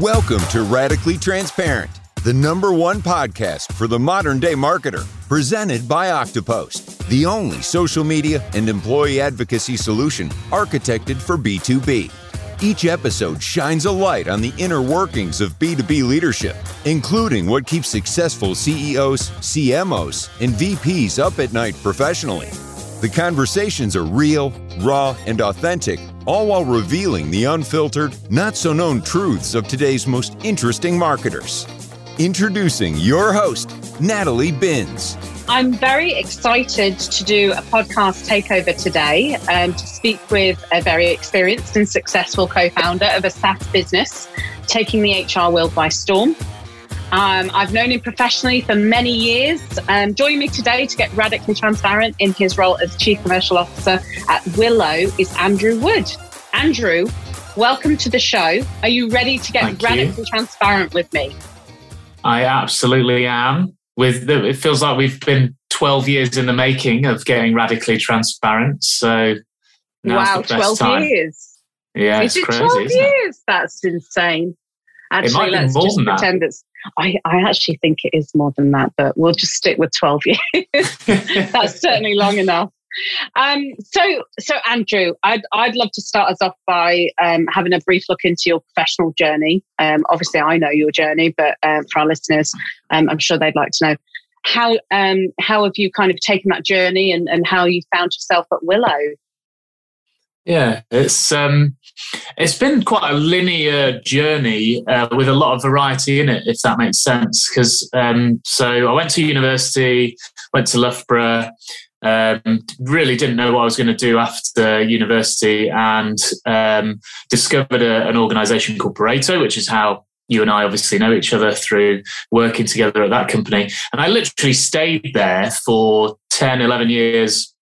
Welcome to Radically Transparent, the number one podcast for the modern day marketer, presented by Oktopost, the only social media and employee advocacy solution architected for B2B. Each episode shines a light on the inner workings of B2B leadership, including what keeps successful CEOs, CMOs, and VPs up at night professionally. The conversations are real, raw, and authentic, all while revealing the unfiltered, not so known truths of today's most interesting marketers. Introducing your host, Natalie Binns. I'm very excited to do a podcast takeover today um, to speak with a very experienced and successful co founder of a SaaS business taking the HR world by storm. Um, I've known him professionally for many years. Um, joining me today to get radically transparent in his role as Chief Commercial Officer at Willo is Andrew Wood. Andrew, welcome to the show. Are you ready to get Thank radically you. transparent with me? I absolutely am. With the, it feels like we've been 12 years in the making of getting radically transparent. So now's wow, the best 12 time. years. Yeah, Is it's it crazy. 12 isn't it? years? That's insane. Actually, let's more just than that. pretend it's. I, I actually think it is more than that, but we'll just stick with 12 years. That's certainly long enough. Um, so, so Andrew, I'd I'd love to start us off by um, having a brief look into your professional journey. Um, obviously, I know your journey, but um, for our listeners, um, I'm sure they'd like to know how um, how have you kind of taken that journey and, and how you found yourself at Willo. Yeah, it's um, it's been quite a linear journey uh, with a lot of variety in it, if that makes sense. Because um, so I went to university, went to Loughborough, um, really didn't know what I was going to do after university, and um, discovered a, an organisation called Pareto, which is how you and I obviously know each other through working together at that company. And I literally stayed there for 10, 11 years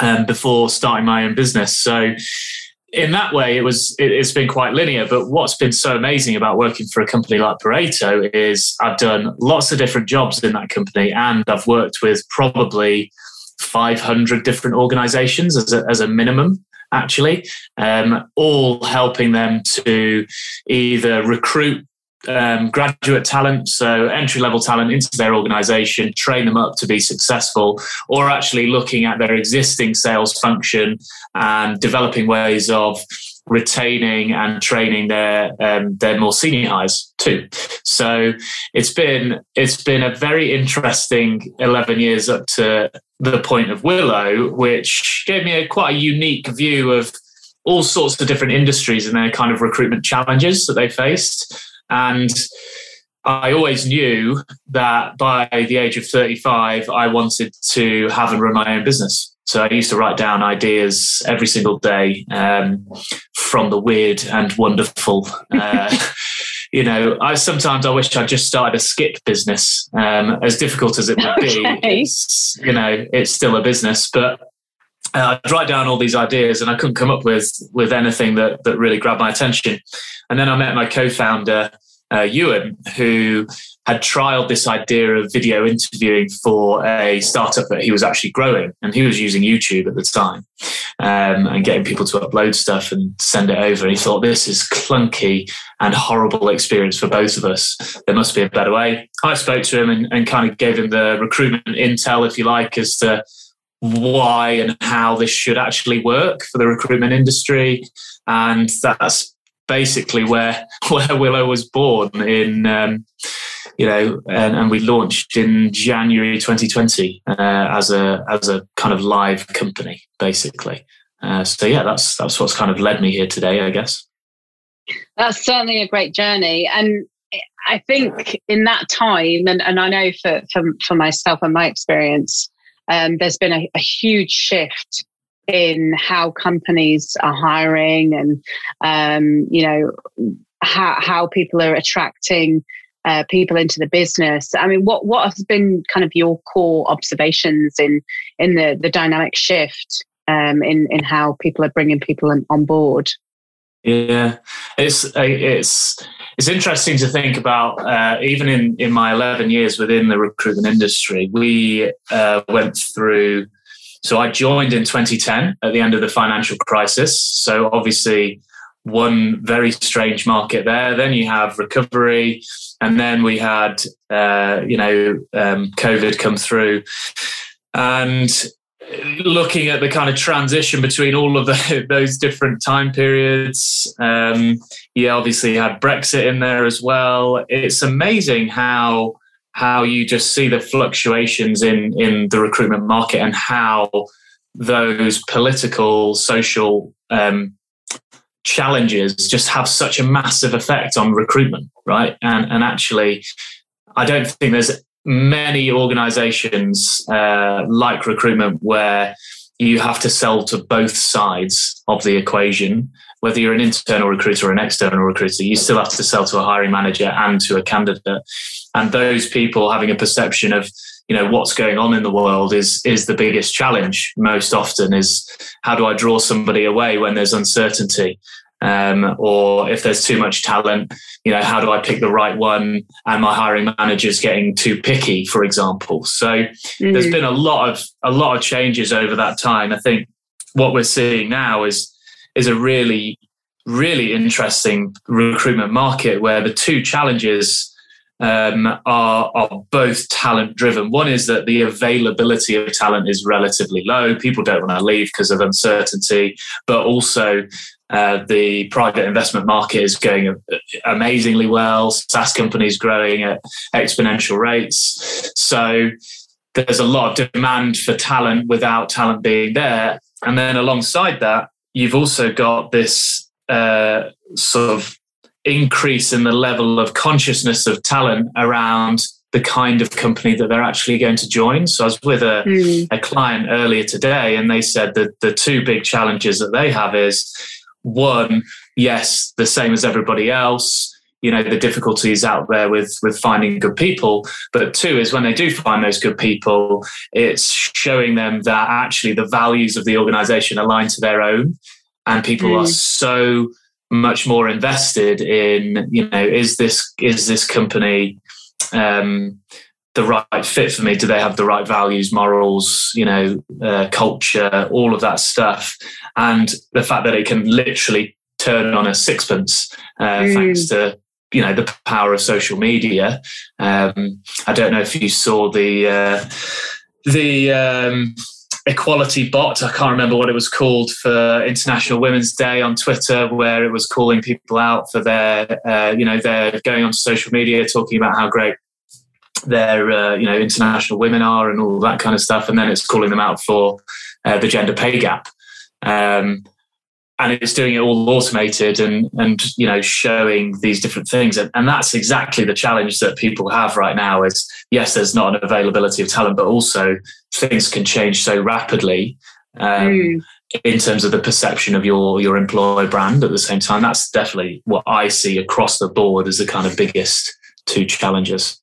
um, before starting my own business. So in that way, it was it, it's been quite linear. But what's been so amazing about working for a company like Pareto is I've done lots of different jobs in that company, and I've worked with probably 500 different organizations as a, as a minimum actually um, all helping them to either recruit um, graduate talent, so entry level talent into their organization, train them up to be successful, or actually looking at their existing sales function and developing ways of retaining and training their um, their more senior hires too. So it's been it's been a very interesting eleven years up to the point of Willo, which gave me a quite a unique view of all sorts of different industries and their kind of recruitment challenges that they faced. And I always knew that by the age of 35, I wanted to have and run my own business. So I used to write down ideas every single day um, from the weird and wonderful. Uh, you know, I sometimes I wish I'd just started a skip business. Um, as difficult as it would be, Okay. it's, you know, it's still a business. But I'd write down all these ideas, and I couldn't come up with with anything that that really grabbed my attention. And then I met my co-founder, uh, Ewan, who had trialed this idea of video interviewing for a startup that he was actually growing, and he was using YouTube at the time um, and getting people to upload stuff and send it over. And he thought this is clunky and horrible experience for both of us. There must be a better way. I spoke to him and, and kind of gave him the recruitment intel, if you like, as to why and how this should actually work for the recruitment industry. And that's basically where where Willo was born in um, you know and, and we launched in January 2020 uh, as a as a kind of live company basically uh, so yeah that's that's what's kind of led me here today I guess That's certainly a great journey. And I think in that time, and, and I know for, for, for myself and my experience, um, there's been a, a huge shift in how companies are hiring and, um, you know, how, how people are attracting uh, people into the business. I mean, what, what has been kind of your core observations in, in the, the dynamic shift um, in, in how people are bringing people on, on board? Yeah, it's uh, it's it's interesting to think about. Uh, even in in my eleven years within the recruitment industry, we uh, went through. So I joined in 2010 at the end of the financial crisis. So obviously, one very strange market there. Then you have recovery, and then we had uh, you know um, COVID come through, and looking at the kind of transition between all of the, those different time periods. Um, you obviously had Brexit in there as well. It's amazing how how you just see the fluctuations in in the recruitment market and how those political social um, challenges just have such a massive effect on recruitment, right? And and actually, I don't think there's many organizations uh, like recruitment where you have to sell to both sides of the equation. Whether you're an internal recruiter or an external recruiter, you still have to sell to a hiring manager and to a candidate. And those people having a perception of you know what's going on in the world is is the biggest challenge most often is how do i draw somebody away when there's uncertainty um, or if there's too much talent, you know, how do I pick the right one? And my hiring manager's getting too picky, for example. So mm. there's been a lot of a lot of changes over that time. I think what we're seeing now is is a really really interesting recruitment market where the two challenges um, are, are both talent driven. One is that the availability of talent is relatively low. People don't want to leave because of uncertainty, but also uh, the private investment market is going amazingly well. SaaS companies growing at exponential rates. So there's a lot of demand for talent without talent being there. And then alongside that, you've also got this uh, sort of increase in the level of consciousness of talent around the kind of company that they're actually going to join. So I was with a, mm. a client earlier today, and they said that the two big challenges that they have is one, yes, the same as everybody else. You know, the difficulties out there with with finding good people. But two is when they do find those good people, it's showing them that actually the values of the organization align to their own. And people mm. are so much more invested in, you know, is this is this company um, the right fit for me? Do they have the right values, morals, you know, uh, culture, all of that stuff? And the fact that it can literally turn on a sixpence uh, mm. thanks to you know the power of social media. Um, I don't know if you saw the uh, the um, equality bot. I can't remember what it was called for International Women's Day on Twitter, where it was calling people out for their, uh, you know, they're going on social media talking about how great their uh, you know international women are and all that kind of stuff, and then it's calling them out for uh, the gender pay gap. Um, and it's doing it all automated and and you know showing these different things and, and that's exactly the challenge that people have right now is yes there's not an availability of talent but also things can change so rapidly um, mm. in terms of the perception of your your employer brand at the same time that's definitely what i see across the board as the kind of biggest two challenges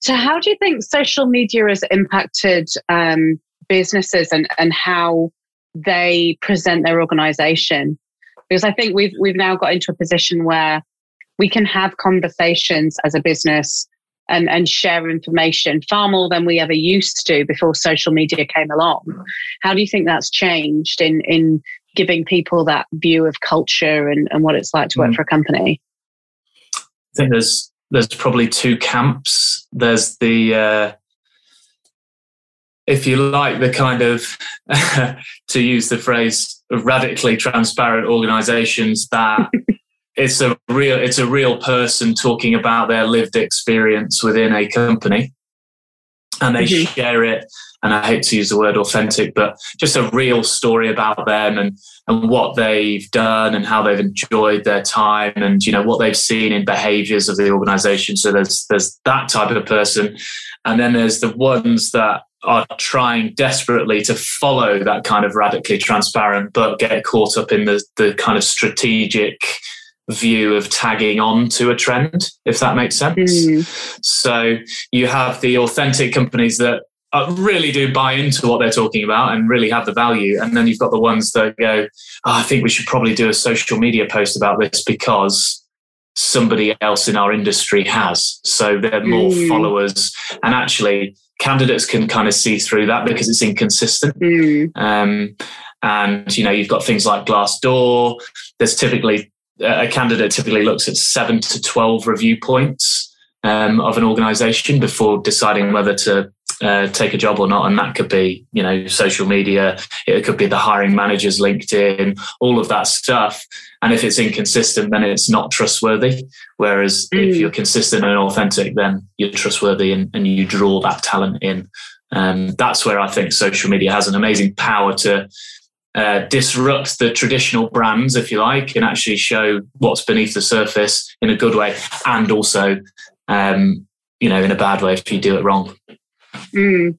so, how do you think social media has impacted um, businesses and, and how they present their organization? Because I think we've we've now got into a position where we can have conversations as a business and, and share information far more than we ever used to before social media came along. How do you think that's changed in in giving people that view of culture and, and what it's like to work mm. for a company? I think there's there's probably two camps. There's the uh, if you like the kind of to use the phrase radically transparent organizations that it's a real it's a real person talking about their lived experience within a company and they mm-hmm. share it and I hate to use the word authentic, but just a real story about them and, and what they've done and how they've enjoyed their time and, you know, what they've seen in behaviors of the organization. So there's, there's that type of person. And then there's the ones that are trying desperately to follow that kind of radically transparent, but get caught up in the, the kind of strategic view of tagging on to a trend, if that makes sense. Mm. So you have the authentic companies that uh, really do buy into what they're talking about and really have the value. And then you've got the ones that go, oh, I think we should probably do a social media post about this because somebody else in our industry has. So they're more mm. followers. And actually, candidates can kind of see through that because it's inconsistent. Mm. Um, and, you know, you've got things like Glassdoor. There's typically a candidate typically looks at seven to 12 review points um, of an organization before deciding whether to uh, take a job or not. And that could be, you know, social media, it could be the hiring manager's LinkedIn, all of that stuff. And if it's inconsistent, then it's not trustworthy. Whereas mm. if you're consistent and authentic, then you're trustworthy and, and you draw that talent in. Um, that's where I think social media has an amazing power to uh, disrupt the traditional brands, if you like, and actually show what's beneath the surface in a good way, and also, um, you know, in a bad way if you do it wrong. Mm.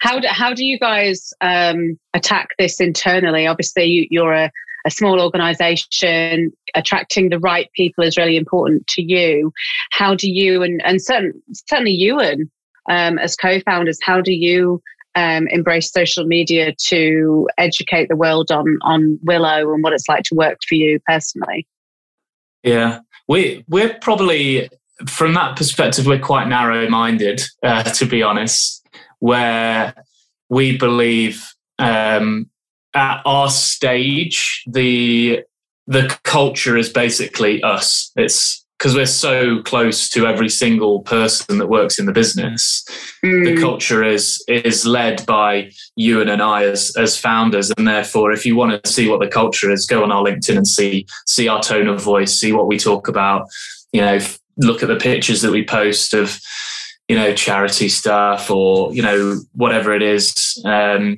How do, how do you guys um, attack this internally? Obviously, you, are a, a small organization. Attracting the right people is really important to you. How do you and and certain, certainly Ewan um, as co-founders, how do you um, embrace social media to educate the world on on Willo and what it's like to work for you personally? Yeah, we we're probably from that perspective we're quite narrow minded, uh, to be honest, where we believe um, at our stage the the culture is basically us. It's because we're so close to every single person that works in the business. Mm. The culture is is led by Ewan and I as as founders, and therefore, if you want to see what the culture is, go on our LinkedIn and see see our tone of voice, see what we talk about. You know, look at the pictures that we post of you know charity stuff or you know whatever it is um,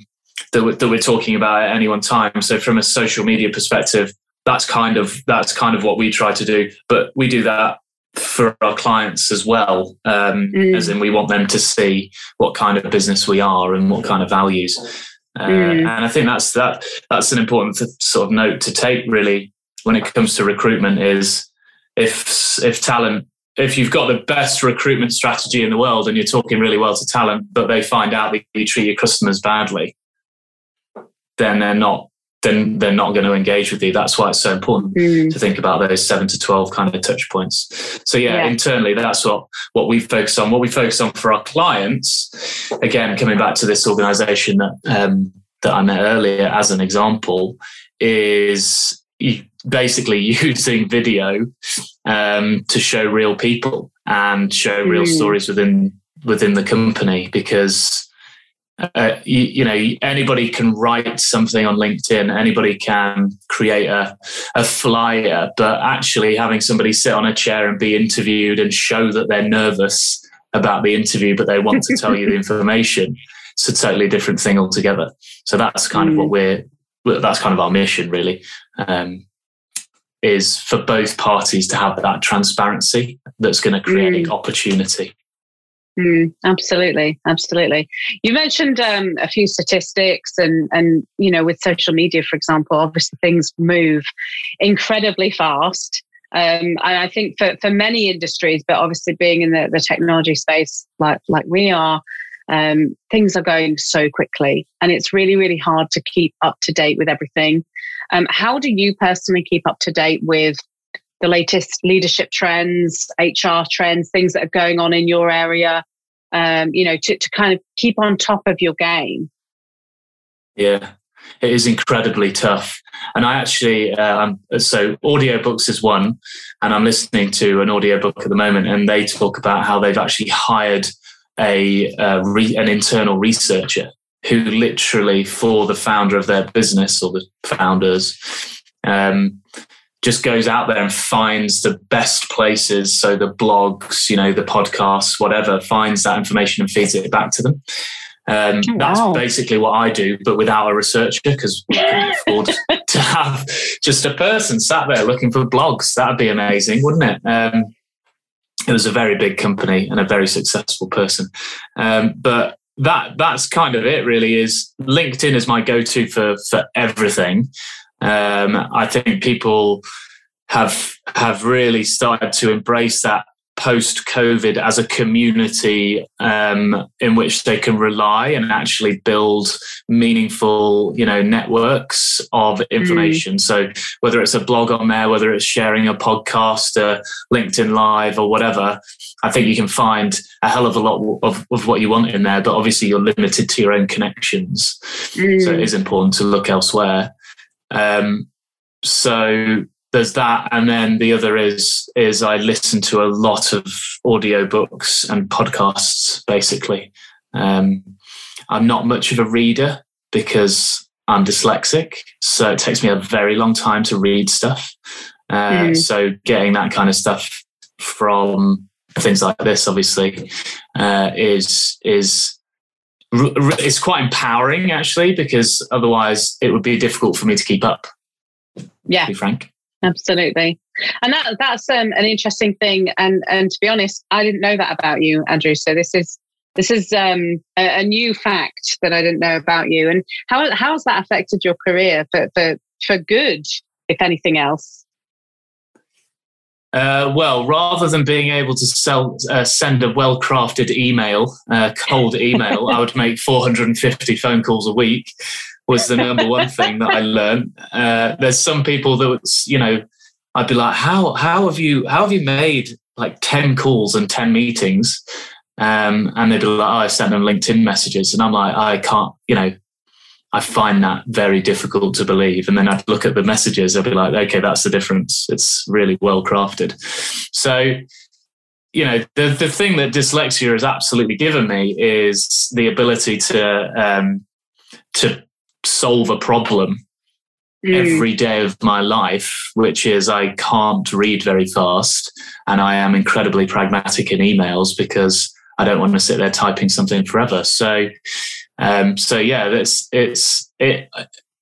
that, we're, that we're talking about at any one time. So, from a social media perspective, that's kind of that's kind of what we try to do. But we do that for our clients as well, um, mm. as in we want them to see what kind of business we are and what kind of values. Uh, mm. And I think that's that that's an important sort of note to take really when it comes to recruitment is if if talent if you've got the best recruitment strategy in the world and you're talking really well to talent, but they find out that you treat your customers badly, then they're not then they're not going to engage with you. That's why it's so important mm. to think about those seven to twelve kind of touch points. So yeah, yeah, internally, that's what what we focus on. What we focus on for our clients, again, coming back to this organisation that um, that I met earlier as an example, is basically using video um, to show real people and show real mm. stories within within the company because uh, you, you, know anybody can write something on linkedin anybody can create a, a flyer but actually having somebody sit on a chair and be interviewed and show that they're nervous about the interview but they want to tell you the information it's a totally different thing altogether so that's kind mm. of what mm. we're that's kind of our mission really um, is for both parties to have that transparency that's going to create mm. opportunity Mm, absolutely, absolutely. You mentioned um, a few statistics, and and you know, with social media, for example, obviously things move incredibly fast. Um, and I think for, for many industries, but obviously being in the, the technology space like like we are, um, things are going so quickly, and it's really really hard to keep up to date with everything. Um, how do you personally keep up to date with the latest leadership trends, HR trends, things that are going on in your area, um, you know, to, to kind of keep on top of your game? Yeah, it is incredibly tough. And I actually, uh, so audiobooks is one, and I'm listening to an audiobook at the moment, and they talk about how they've actually hired a, uh, re, an internal researcher who literally, for the founder of their business or the founders, um, just goes out there and finds the best places. So the blogs, you know, the podcasts, whatever, finds that information and feeds it back to them. Um, oh, that's wow. basically what I do, but without a researcher because we can afford to have just a person sat there looking for blogs. That'd be amazing, wouldn't it? Um, it was a very big company and a very successful person. Um, but that that's kind of it really is LinkedIn is my go-to for for everything. Um, I think people have have really started to embrace that post COVID as a community um, in which they can rely and actually build meaningful, you know, networks of information. Mm. So whether it's a blog on there, whether it's sharing a podcast, a LinkedIn Live, or whatever, I think you can find a hell of a lot of, of what you want in there. But obviously, you're limited to your own connections, mm. so it is important to look elsewhere. Um, so there's that, and then the other is is I listen to a lot of audiobooks and podcasts. Basically, um, I'm not much of a reader because I'm dyslexic, so it takes me a very long time to read stuff. Uh, mm. So getting that kind of stuff from things like this, obviously, uh, is is it's quite empowering actually because otherwise it would be difficult for me to keep up. Yeah, to be frank. Absolutely, and that that's um, an interesting thing. And and to be honest, I didn't know that about you, Andrew. So this is this is um, a, a, new fact that I didn't know about you. And how how has that affected your career for for for good, if anything else? Uh, well, rather than being able to sell, uh, send a well crafted email, uh, cold email, I would make 450 phone calls a week, was the number one thing that I learned. Uh, there's some people that, you know, I'd be like, how, how have you, how have you made like 10 calls and 10 meetings? Um, and they'd be like, oh, I sent them LinkedIn messages. And I'm like, I can't, you know, I find that very difficult to believe. And then I'd look at the messages, I'd be like, okay, that's the difference. It's really well crafted. So, you know, the, the thing that dyslexia has absolutely given me is the ability to, um, to solve a problem mm. every day of my life, which is I can't read very fast and I am incredibly pragmatic in emails because I don't want to sit there typing something forever. So, um, so yeah, it's it's it.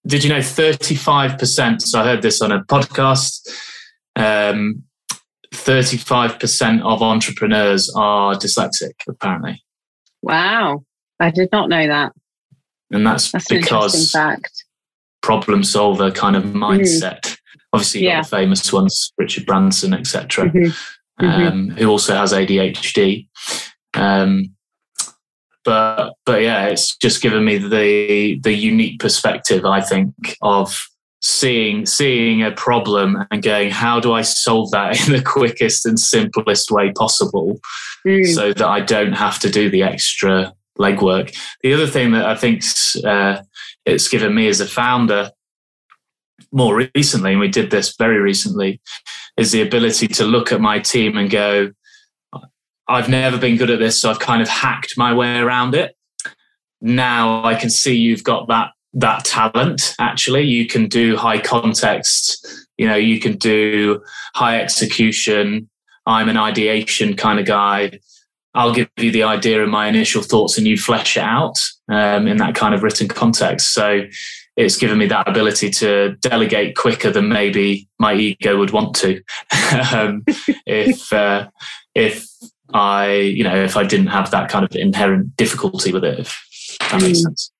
Did you know thirty five percent? So I heard this on a podcast. Um, thirty five percent of entrepreneurs are dyslexic. Apparently. Wow, I did not know that. And that's, that's because fact. problem solver kind of mindset. Mm. Obviously, yeah. the famous ones, Richard Branson, etc., mm-hmm. um, mm-hmm. who also has ADHD. Um, but but yeah, it's just given me the the unique perspective. I think of seeing seeing a problem and going, how do I solve that in the quickest and simplest way possible, mm. so that I don't have to do the extra legwork. The other thing that I think uh, it's given me as a founder more recently, and we did this very recently, is the ability to look at my team and go, I've never been good at this, so I've kind of hacked my way around it. Now I can see you've got that that talent. Actually, you can do high context. You know, you can do high execution. I'm an ideation kind of guy. I'll give you the idea and my initial thoughts, and you flesh it out um, in that kind of written context. So it's given me that ability to delegate quicker than maybe my ego would want to. um, if uh, if I, you know, if I didn't have that kind of inherent difficulty with it, if that makes mm. sense.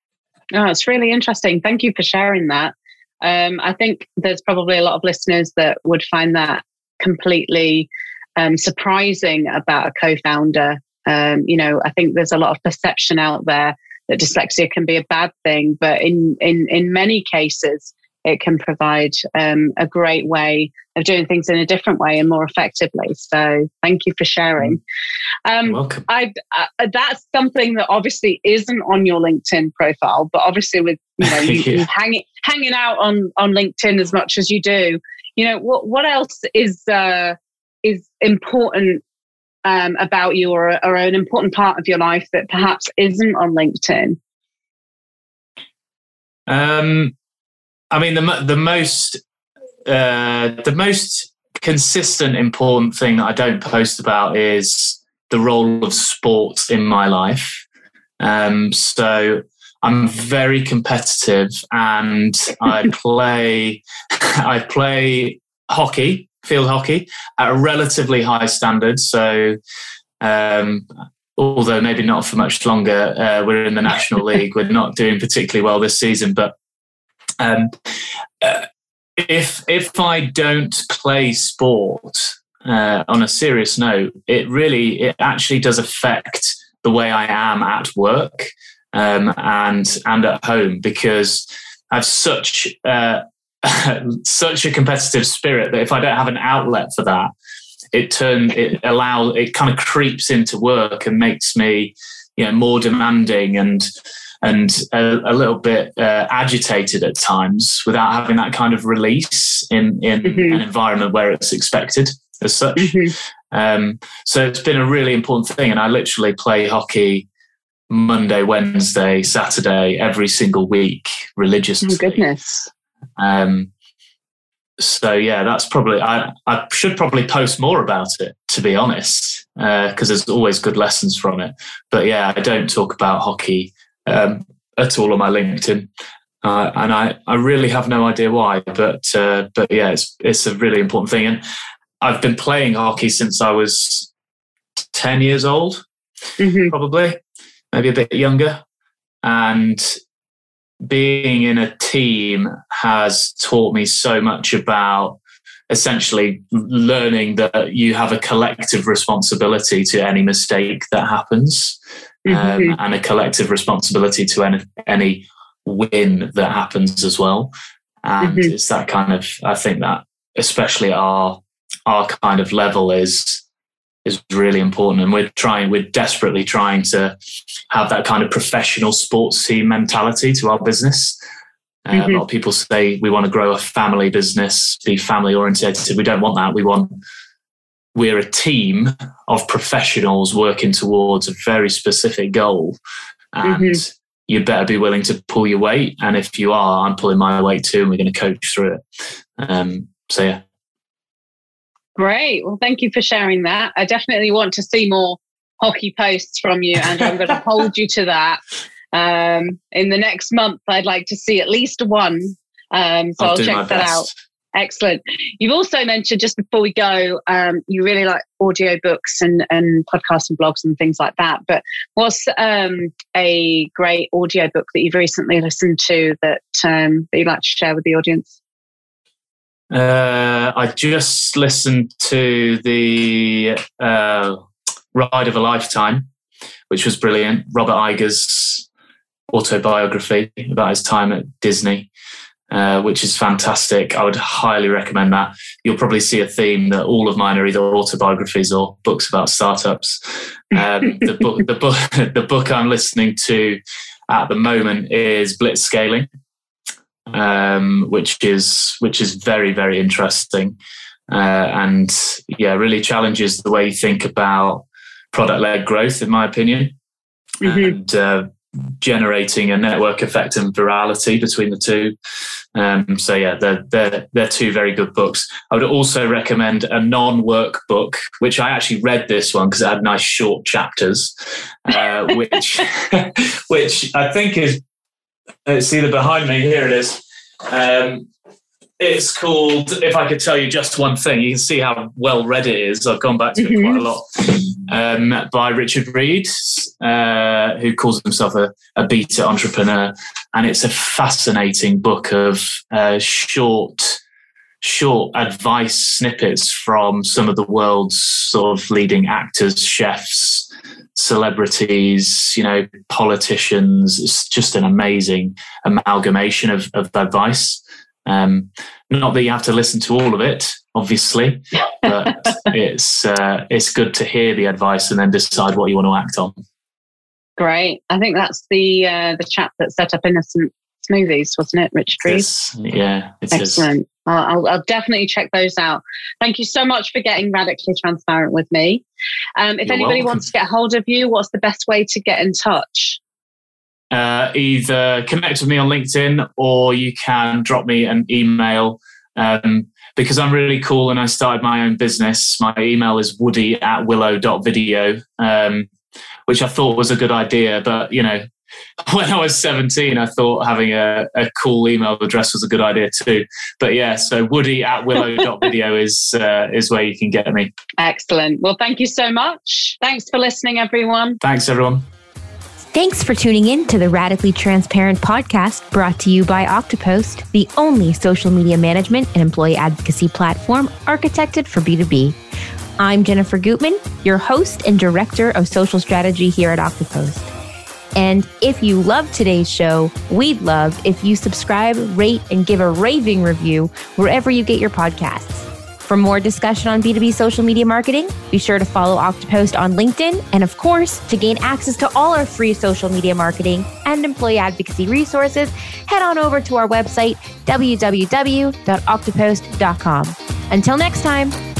Oh, it's really interesting. Thank you for sharing that. Um, I think there's probably a lot of listeners that would find that completely um, surprising about a co-founder. Um, you know, I think there's a lot of perception out there that dyslexia can be a bad thing, but in in in many cases, it can provide um, a great way of doing things in a different way and more effectively. So thank you for sharing. Um, welcome. I, uh, that's something that obviously isn't on your LinkedIn profile, but obviously with you know you, yeah. hanging hanging out on on LinkedIn as much as you do, you know what what else is uh, is important um, about you or, or an important part of your life that perhaps isn't on LinkedIn? Um, I mean, the the most uh, the most consistent important thing that I don't post about is the role of sport in my life. Um, so I'm very competitive, and I play I play hockey, field hockey, at a relatively high standard. So. Um, although maybe not for much longer, uh, we're in the National League. We're not doing particularly well this season, but um, uh, if if I don't play sport uh, on a serious note, it really it actually does affect the way I am at work um, and and at home because I've such uh, such a competitive spirit that if I don't have an outlet for that, it turn it allow it kind of creeps into work and makes me you know more demanding and and a, a little bit uh, agitated at times without having that kind of release in in mm-hmm. an environment where it's expected as such. Mm-hmm. Um, so it's been a really important thing, and I literally play hockey Monday, Wednesday, Saturday every single week religiously. Oh, goodness. Um, so yeah, that's probably I, I should probably post more about it to be honest, because uh, there's always good lessons from it. But yeah, I don't talk about hockey um, at all on my LinkedIn, uh, and I, I really have no idea why. But uh, but yeah, it's it's a really important thing, and I've been playing hockey since I was ten years old, mm-hmm. probably maybe a bit younger, and being in a team has taught me so much about essentially learning that you have a collective responsibility to any mistake that happens mm-hmm. um, and a collective responsibility to any, any win that happens as well and mm-hmm. it's that kind of i think that especially our our kind of level is is really important. And we're trying we're desperately trying to have that kind of professional sports team mentality to our business. Uh, mm-hmm. a lot of people say we want to grow a family business be family orientated. We don't want that. We want we're a team of professionals working towards a very specific goal. And mm-hmm. you better be willing to pull your weight. And if you are i'm pulling my weight too and we're going to coach through it. Um, so yeah Great. Well, thank you for sharing that. I definitely want to see more hockey posts from you, and I'm going to hold you to that. Um, in the next month, I'd like to see at least one. Um, so I'll, I'll check that best. out. Excellent. You've also mentioned just before we go, um, you really like audio books and, and podcasts and blogs and things like that. But what's um, a great audio book that you've recently listened to that, um, that you'd like to share with the audience? Uh, I just listened to the uh, Ride of a Lifetime, which was brilliant. Robert Iger's autobiography about his time at Disney, uh, which is fantastic. I would highly recommend that. You'll probably see a theme that all of mine are either autobiographies or books about startups. Um, the book, the book, the book I'm listening to at the moment is Blitzscaling um, which is which is very very interesting, uh, and yeah, really challenges the way you think about product led growth, in my opinion, mm-hmm. and uh, generating a network effect and virality between the two. Um, so yeah, they're, they're, they're two very good books. I would also recommend a non-work book, which I actually read this one because it had nice short chapters, uh, which which I think is it's either behind me. Here it is. Um, it's called If I Could Tell You Just One Thing. You can see how well read it is. I've gone back to mm-hmm. it quite a lot. Um, by Richard Reed, uh, who calls himself a, a, beta entrepreneur. And it's a fascinating book of uh, short, short advice snippets from some of the world's sort of leading actors, chefs, celebrities, you know, politicians. It's just an amazing amalgamation of, of advice. Um, not that you have to listen to all of it, obviously, but it's uh, it's good to hear the advice and then decide what you want to act on. Great. I think that's the uh, the chap that set up Innocent Smoothies, wasn't it, Richard Reed? Yeah, excellent. Is. I'll, I'll, definitely check those out. Thank you so much for getting radically transparent with me. Um, if You're anybody welcome. wants to get hold of you, what's the best way to get in touch? Uh, either connect with me on LinkedIn or you can drop me an email. Um, because I'm really cool and I started my own business, my email is woody at willo.video, um, which I thought was a good idea. But, you know, when I was 17, I thought having a, a cool email address was a good idea too. But yeah, so woody at willo.video is, uh, is where you can get me. Excellent. Well, thank you so much. Thanks for listening, everyone. Thanks, everyone. Thanks for tuning in to the Radically Transparent podcast brought to you by Oktopost, the only social media management and employee advocacy platform architected for B2B. I'm Jennifer Gutman, your host and director of social strategy here at Oktopost. And if you love today's show, we'd love if you subscribe, rate, and give a raving review wherever you get your podcasts. For more discussion on B2B social media marketing, be sure to follow Oktopost on LinkedIn. And of course, to gain access to all our free social media marketing and employee advocacy resources, head on over to our website, www.oktopost.com. Until next time.